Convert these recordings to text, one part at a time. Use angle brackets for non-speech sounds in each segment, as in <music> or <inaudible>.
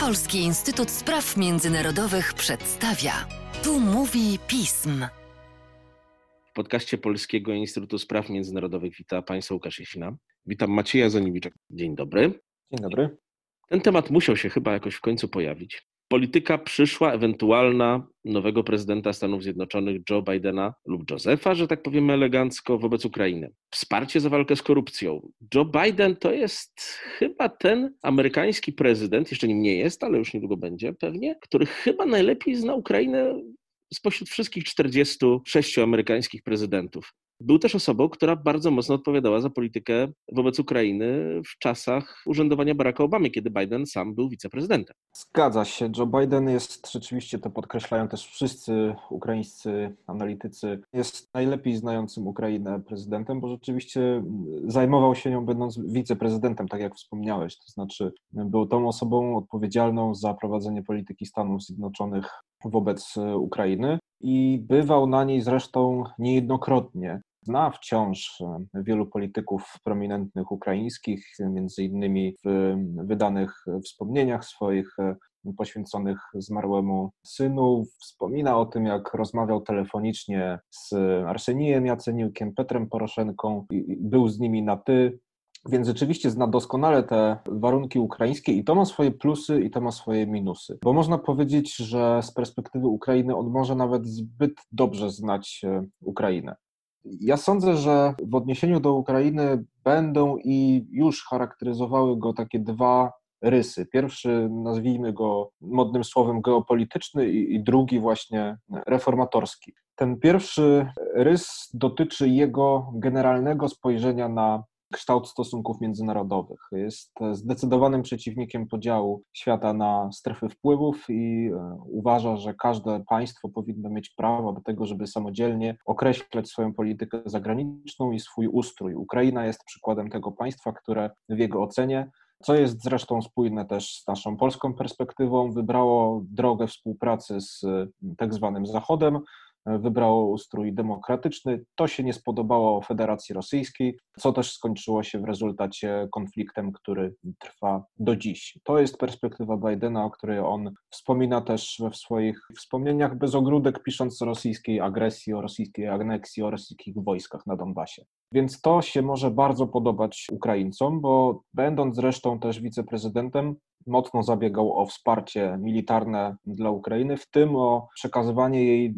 Polski Instytut Spraw Międzynarodowych przedstawia. Tu mówi pism. W podcaście Polskiego Instytutu Spraw Międzynarodowych witam Państwa Łukasz Jesina. Witam Macieja Zoniwiczak. Dzień dobry. Dzień dobry. Ten temat musiał się chyba jakoś w końcu pojawić polityka przyszła, ewentualna nowego prezydenta Stanów Zjednoczonych Joe Bidena lub Josefa, że tak powiemy elegancko, wobec Ukrainy. Wsparcie za walkę z korupcją. Joe Biden to jest chyba ten amerykański prezydent, jeszcze nim nie jest, ale już niedługo będzie pewnie, który chyba najlepiej zna Ukrainę spośród wszystkich 46 amerykańskich prezydentów. Był też osobą, która bardzo mocno odpowiadała za politykę wobec Ukrainy w czasach urzędowania Baracka Obamy, kiedy Biden sam był wiceprezydentem. Zgadza się. Joe Biden jest rzeczywiście, to podkreślają też wszyscy ukraińscy analitycy, jest najlepiej znającym Ukrainę prezydentem, bo rzeczywiście zajmował się nią będąc wiceprezydentem, tak jak wspomniałeś. To znaczy, był tą osobą odpowiedzialną za prowadzenie polityki Stanów Zjednoczonych wobec Ukrainy i bywał na niej zresztą niejednokrotnie. Zna wciąż e, wielu polityków prominentnych ukraińskich, między innymi w wydanych wspomnieniach swoich e, poświęconych zmarłemu synu. Wspomina o tym, jak rozmawiał telefonicznie z Arsenijem Jaceniukiem, Petrem Poroszenką, i był z nimi na ty. Więc rzeczywiście zna doskonale te warunki ukraińskie i to ma swoje plusy i to ma swoje minusy. Bo można powiedzieć, że z perspektywy Ukrainy on może nawet zbyt dobrze znać e, Ukrainę. Ja sądzę, że w odniesieniu do Ukrainy będą i już charakteryzowały go takie dwa rysy. Pierwszy, nazwijmy go modnym słowem geopolityczny, i, i drugi, właśnie reformatorski. Ten pierwszy rys dotyczy jego generalnego spojrzenia na kształt stosunków międzynarodowych. Jest zdecydowanym przeciwnikiem podziału świata na strefy wpływów i e, uważa, że każde państwo powinno mieć prawo do tego, żeby samodzielnie określać swoją politykę zagraniczną i swój ustrój. Ukraina jest przykładem tego państwa, które w jego ocenie co jest zresztą spójne też z naszą polską perspektywą, wybrało drogę współpracy z tak zwanym Zachodem, wybrało ustrój demokratyczny. To się nie spodobało Federacji Rosyjskiej, co też skończyło się w rezultacie konfliktem, który trwa do dziś. To jest perspektywa Bidena, o której on wspomina też w swoich wspomnieniach bez ogródek, pisząc o rosyjskiej agresji, o rosyjskiej aneksji, o rosyjskich wojskach na Donbasie. Więc to się może bardzo podobać Ukraińcom, bo będąc zresztą też wiceprezydentem, mocno zabiegał o wsparcie militarne dla Ukrainy, w tym o przekazywanie jej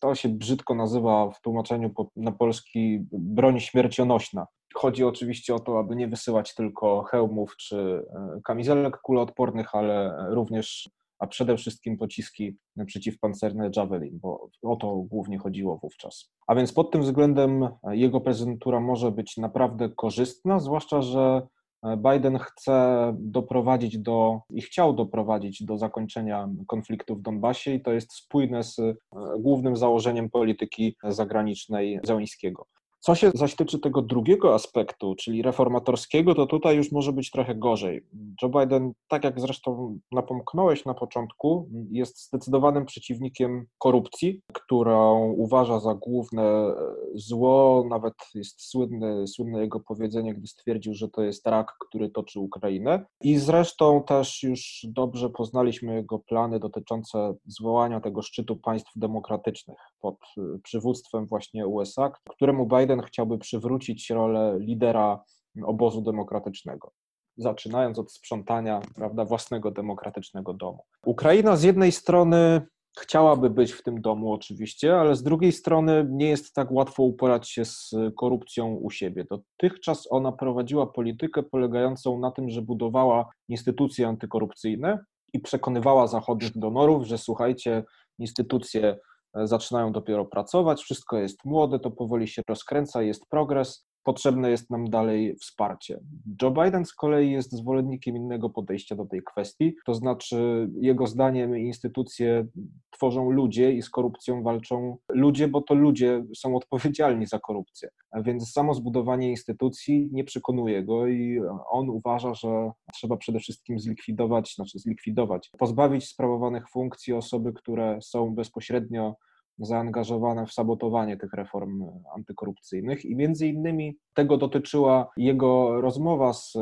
to się brzydko nazywa w tłumaczeniu na polski broń śmiercionośna. Chodzi oczywiście o to, aby nie wysyłać tylko hełmów czy e, kamizelek kuloodpornych, ale również, a przede wszystkim pociski przeciwpancerne Javelin, bo o to głównie chodziło wówczas. A więc pod tym względem jego prezentura może być naprawdę korzystna, zwłaszcza, że Biden chce doprowadzić do i chciał doprowadzić do zakończenia konfliktu w Donbasie i to jest spójne z e, głównym założeniem polityki zagranicznej Zełańskiego. Co się zaś tyczy tego drugiego aspektu, czyli reformatorskiego, to tutaj już może być trochę gorzej. Joe Biden, tak jak zresztą napomknąłeś na początku, jest zdecydowanym przeciwnikiem korupcji, którą uważa za główne zło. Nawet jest słynne, słynne jego powiedzenie, gdy stwierdził, że to jest rak, który toczy Ukrainę. I zresztą też już dobrze poznaliśmy jego plany dotyczące zwołania tego szczytu państw demokratycznych pod przywództwem właśnie USA, któremu Biden chciałby przywrócić rolę lidera obozu demokratycznego zaczynając od sprzątania prawda, własnego demokratycznego domu. Ukraina z jednej strony chciałaby być w tym domu oczywiście, ale z drugiej strony nie jest tak łatwo uporać się z korupcją u siebie. Dotychczas ona prowadziła politykę polegającą na tym, że budowała instytucje antykorupcyjne i przekonywała zachodnich donorów, że słuchajcie, instytucje zaczynają dopiero pracować, wszystko jest młode, to powoli się rozkręca, jest progres, potrzebne jest nam dalej wsparcie. Joe Biden z kolei jest zwolennikiem innego podejścia do tej kwestii, to znaczy jego zdaniem instytucje tworzą ludzie i z korupcją walczą ludzie, bo to ludzie są odpowiedzialni za korupcję. Więc samo zbudowanie instytucji nie przekonuje go i on uważa, że trzeba przede wszystkim zlikwidować, znaczy zlikwidować, pozbawić sprawowanych funkcji osoby, które są bezpośrednio zaangażowane w sabotowanie tych reform antykorupcyjnych i między innymi tego dotyczyła jego rozmowa z e,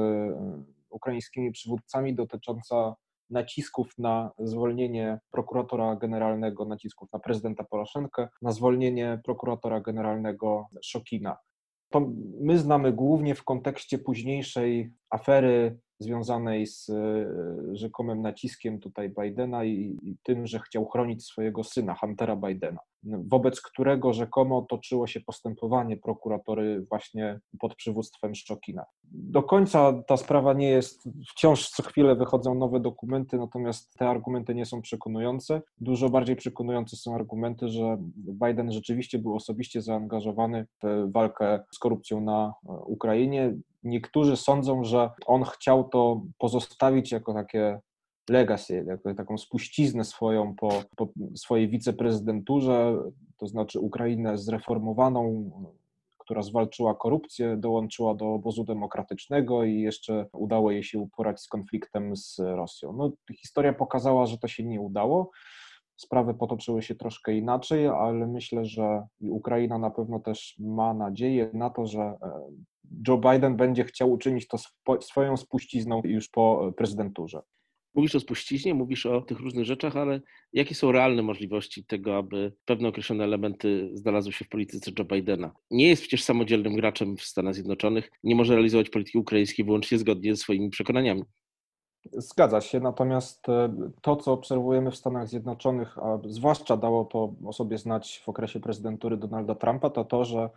ukraińskimi przywódcami dotycząca nacisków na zwolnienie prokuratora generalnego, nacisków na prezydenta Poroszenkę, na zwolnienie prokuratora generalnego Szokina. To my znamy głównie w kontekście późniejszej afery związanej z e, rzekomym naciskiem tutaj Bidena i, i, tym, że chciał chronić swojego syna, Huntera Bidena, wobec którego rzekomo toczyło się postępowanie prokuratory właśnie pod przywództwem Szokina. Do końca ta sprawa nie jest, wciąż co chwilę wychodzą nowe dokumenty, natomiast te argumenty nie są przekonujące. Dużo bardziej przekonujące są argumenty, że Biden rzeczywiście był osobiście zaangażowany w walkę z korupcją na e, Ukrainie niektórzy sądzą, że on chciał to pozostawić jako takie legacy, jako taką spuściznę swoją po, po swojej wiceprezydenturze, to znaczy Ukrainę zreformowaną, która zwalczyła korupcję, dołączyła do obozu demokratycznego i jeszcze udało jej się uporać z konfliktem z Rosją. No, historia pokazała, że to się nie udało. Sprawy potoczyły się troszkę inaczej, ale myślę, że Ukraina na pewno też ma nadzieję na to, że e, Joe Biden będzie chciał uczynić to swoją spuścizną już po prezydenturze. Mówisz o spuściźnie, mówisz o tych różnych rzeczach, ale jakie są realne możliwości tego, aby pewne określone elementy znalazły się w polityce Joe Bidena? Nie jest przecież samodzielnym graczem w Stanach Zjednoczonych, nie może realizować polityki ukraińskiej wyłącznie zgodnie ze swoimi przekonaniami. Zgadza się, natomiast e, to, co obserwujemy w Stanach Zjednoczonych, a zwłaszcza dało to o sobie znać w okresie prezydentury Donalda Trumpa, to to, że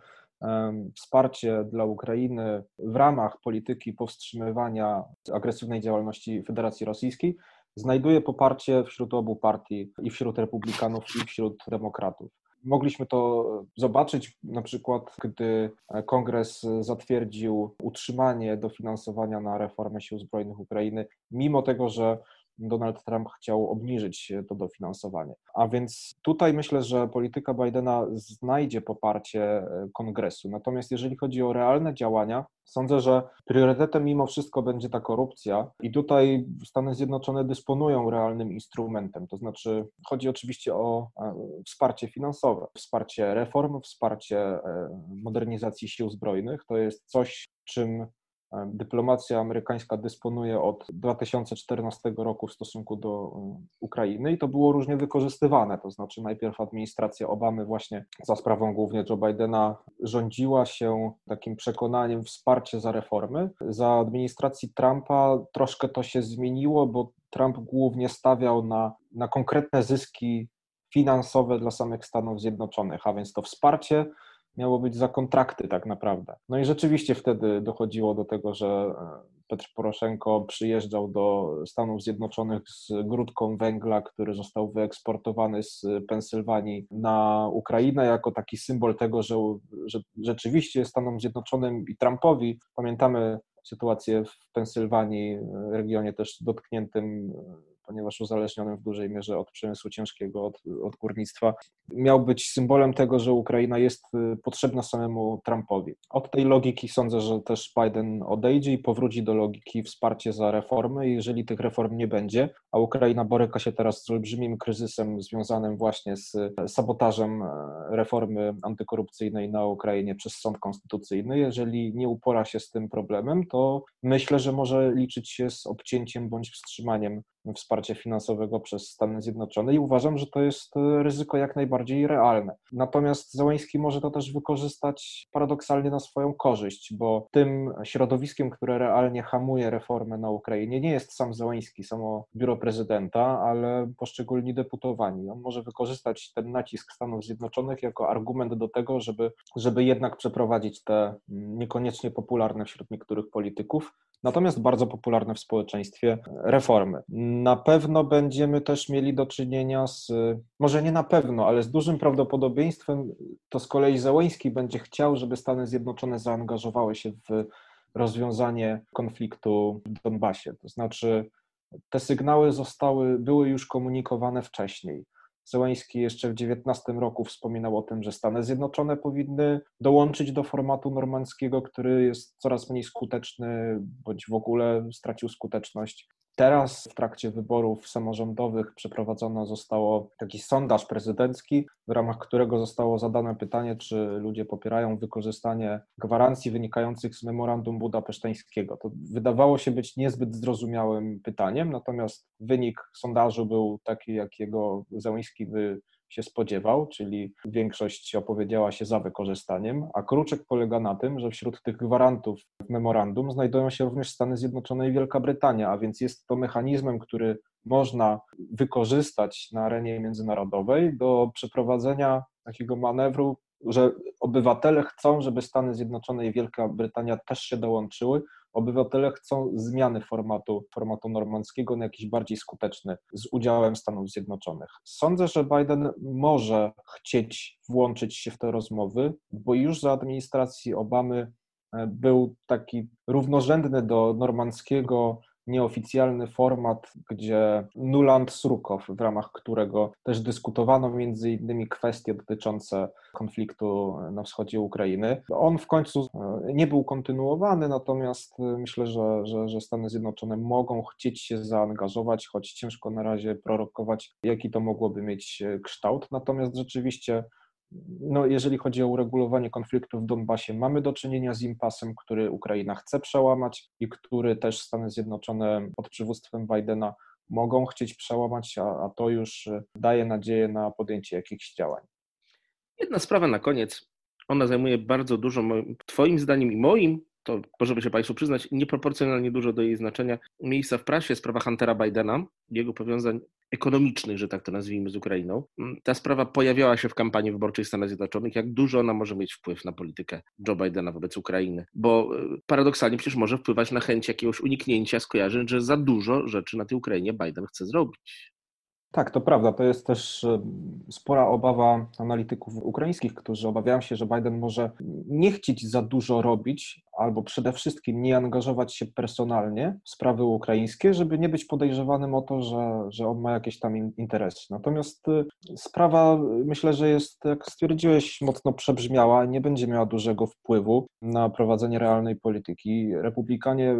wsparcie dla Ukrainy w ramach polityki powstrzymywania agresywnej działalności Federacji Rosyjskiej znajduje poparcie wśród obu partii, i wśród republikanów, i wśród demokratów. Mogliśmy to zobaczyć na przykład, gdy kongres zatwierdził utrzymanie dofinansowania na reformę sił zbrojnych Ukrainy, mimo tego, że Donald Trump chciał obniżyć to dofinansowanie. A więc tutaj myślę, że polityka Bidena znajdzie poparcie e, kongresu. Natomiast jeżeli chodzi o realne działania, sądzę, że priorytetem mimo wszystko będzie ta korupcja i tutaj Stany Zjednoczone dysponują realnym instrumentem. To znaczy, chodzi oczywiście o e, wsparcie finansowe, wsparcie reform, wsparcie e, modernizacji sił zbrojnych. To jest coś, czym Dyplomacja amerykańska dysponuje od 2014 roku w stosunku do Ukrainy i to było różnie wykorzystywane. To znaczy, najpierw administracja Obamy, właśnie za sprawą głównie Joe Bidena, rządziła się takim przekonaniem wsparcie za reformy. Za administracji Trumpa troszkę to się zmieniło, bo Trump głównie stawiał na, na konkretne zyski finansowe dla samych Stanów Zjednoczonych, a więc to wsparcie miało być za kontrakty tak naprawdę. No i rzeczywiście wtedy dochodziło do tego, że e, Petr Poroszenko przyjeżdżał do Stanów Zjednoczonych z grudką węgla, który został wyeksportowany z Pensylwanii na Ukrainę jako taki symbol tego, że, że rzeczywiście Stanom Zjednoczonym i Trumpowi, pamiętamy sytuację w Pensylwanii, regionie też dotkniętym ponieważ uzależnionym w dużej mierze od przemysłu ciężkiego, od, od górnictwa, miał być symbolem tego, że Ukraina jest y, potrzebna samemu Trumpowi. Od tej logiki sądzę, że też Biden odejdzie i powróci do logiki wsparcie za reformy. Jeżeli tych reform nie będzie, a Ukraina boryka się teraz z olbrzymim kryzysem związanym właśnie z sabotażem e, reformy antykorupcyjnej na Ukrainie przez sąd konstytucyjny, jeżeli nie upora się z tym problemem, to myślę, że może liczyć się z obcięciem bądź wstrzymaniem wsparcia finansowego przez Stany Zjednoczone i uważam, że to jest e, ryzyko jak najbardziej realne. Natomiast Załański może to też wykorzystać paradoksalnie na swoją korzyść, bo tym środowiskiem, które realnie hamuje reformę na Ukrainie, nie jest sam Załański, samo biuro prezydenta, ale poszczególni deputowani. On może wykorzystać ten nacisk Stanów Zjednoczonych jako argument do tego, żeby, żeby jednak przeprowadzić te niekoniecznie popularne wśród niektórych polityków natomiast bardzo popularne w społeczeństwie reformy. Na pewno będziemy też mieli do czynienia z, może nie na pewno, ale z dużym prawdopodobieństwem to z kolei Zełęński będzie chciał, żeby Stany Zjednoczone zaangażowały się w rozwiązanie konfliktu w Donbasie. To znaczy, te sygnały zostały, były już komunikowane wcześniej. Zełański jeszcze w 19 roku wspominał o tym, że Stany Zjednoczone powinny dołączyć do formatu normandzkiego, który jest coraz mniej skuteczny, bądź w ogóle stracił skuteczność. Teraz w trakcie wyborów samorządowych przeprowadzono zostało taki sondaż prezydencki, w ramach którego zostało zadane pytanie, czy ludzie popierają wykorzystanie gwarancji wynikających z memorandum budapeszteńskiego. To wydawało się być niezbyt zrozumiałym pytaniem, natomiast wynik sondażu był taki, jakiego Zełński by się spodziewał, czyli większość opowiedziała się za wykorzystaniem, a kruczek polega na tym, że wśród tych gwarantów w memorandum znajdują się również Stany Zjednoczone i Wielka Brytania, a więc jest to mechanizmem, który można wykorzystać na arenie międzynarodowej do przeprowadzenia takiego manewru, że obywatele chcą, żeby Stany Zjednoczone i Wielka Brytania też się dołączyły, obywatele chcą zmiany formatu, formatu normandzkiego na jakiś bardziej skuteczny z udziałem Stanów Zjednoczonych. Sądzę, że Biden może chcieć włączyć się w te rozmowy, bo już za administracji Obamy e, był taki równorzędny do normandzkiego nieoficjalny format, gdzie Nuland Surukow, w ramach którego też dyskutowano między innymi kwestie dotyczące konfliktu na wschodzie Ukrainy. On w końcu e, nie był kontynuowany, natomiast e, myślę, że, że, że Stany Zjednoczone mogą chcieć się zaangażować, choć ciężko na razie prorokować, jaki to mogłoby mieć e, kształt. Natomiast rzeczywiście no, jeżeli chodzi o uregulowanie konfliktu w Donbasie, mamy do czynienia z impasem, który Ukraina chce przełamać i który też Stany Zjednoczone pod przywództwem Bidena mogą chcieć przełamać, a, a to już daje nadzieję na podjęcie jakichś działań. Jedna sprawa na koniec. Ona zajmuje bardzo dużo, Twoim zdaniem i moim, to może by się Państwu przyznać, nieproporcjonalnie dużo do jej znaczenia miejsca w prasie, sprawa Huntera Bidena, jego powiązań ekonomicznych, że tak to nazwijmy, z Ukrainą. Mm, ta sprawa pojawiała się w kampanii wyborczej Stanów Zjednoczonych, jak dużo ona może mieć wpływ na politykę Joe Bidena wobec Ukrainy, bo e, paradoksalnie przecież może wpływać na chęć jakiegoś uniknięcia skojarzeń, że za dużo rzeczy na tej Ukrainie Biden chce zrobić. Tak, to prawda. To jest też e, spora obawa analityków ukraińskich, którzy obawiają się, że Biden może nie chcieć za dużo robić, albo przede wszystkim nie angażować się personalnie w sprawy ukraińskie, żeby nie być podejrzewanym o to, że, że on ma jakieś tam interesy. Natomiast e, sprawa, myślę, że jest, jak stwierdziłeś, mocno przebrzmiała, nie będzie miała dużego wpływu na prowadzenie realnej polityki. Republikanie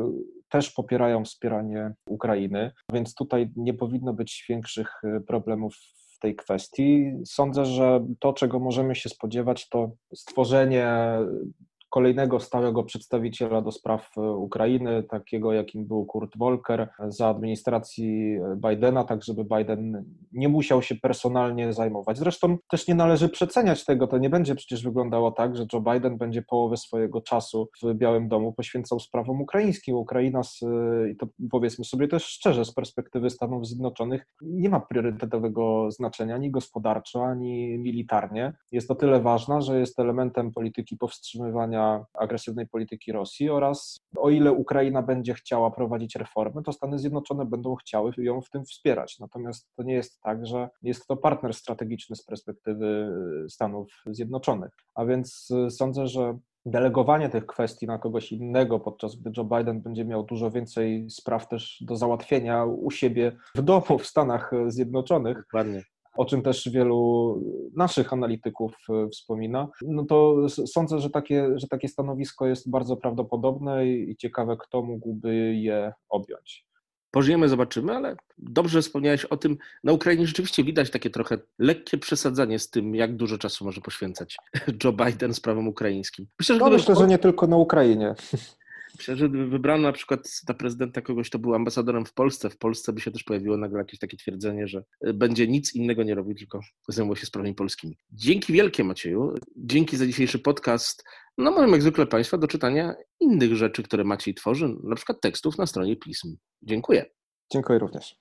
też popierają wspieranie Ukrainy, więc tutaj nie powinno być większych y, problemów w tej kwestii. Sądzę, że to, czego możemy się spodziewać, to stworzenie kolejnego stałego przedstawiciela do spraw e, Ukrainy, takiego jakim był Kurt Volker za administracji Bidena, tak żeby Biden nie musiał się personalnie zajmować. Zresztą też nie należy przeceniać tego, to nie będzie przecież wyglądało tak, że Joe Biden będzie połowę swojego czasu w Białym Domu poświęcał sprawom ukraińskim. Ukraina, i to powiedzmy sobie też szczerze, z perspektywy Stanów Zjednoczonych nie ma priorytetowego znaczenia ani gospodarczo, ani militarnie. Jest to tyle ważna, że jest elementem polityki powstrzymywania agresywnej polityki Rosji oraz o ile Ukraina będzie chciała prowadzić reformy, to Stany Zjednoczone będą chciały ją w tym wspierać. Natomiast to nie jest tak, że jest to partner strategiczny z perspektywy Stanów Zjednoczonych. A więc y, sądzę, że delegowanie tych kwestii na kogoś innego, podczas gdy Joe Biden będzie miał dużo więcej spraw też do załatwienia u siebie w domu w Stanach Zjednoczonych, Dokładnie o czym też wielu naszych analityków e, wspomina, no to sądzę, że takie, że takie stanowisko jest bardzo prawdopodobne i ciekawe, kto mógłby je objąć. Pożyjemy, zobaczymy, ale dobrze wspomniałeś o tym. Na Ukrainie rzeczywiście widać takie trochę lekkie przesadzanie z tym, jak dużo czasu może poświęcać <laughs> Joe Biden sprawom ukraińskim. Myślę, że, no, myślę, że nie tylko na Ukrainie. <laughs> Myślę, wybrano na przykład ta prezydenta kogoś, kto był ambasadorem w Polsce, w Polsce by się też pojawiło nagle jakieś takie twierdzenie, że e, będzie nic innego nie robił, tylko zajmował się sprawami polskimi. Dzięki wielkie Macieju, dzięki za dzisiejszy podcast. No mam jak zwykle Państwa do czytania innych rzeczy, które Maciej tworzy, na przykład tekstów na stronie pism. Dziękuję. Dziękuję również.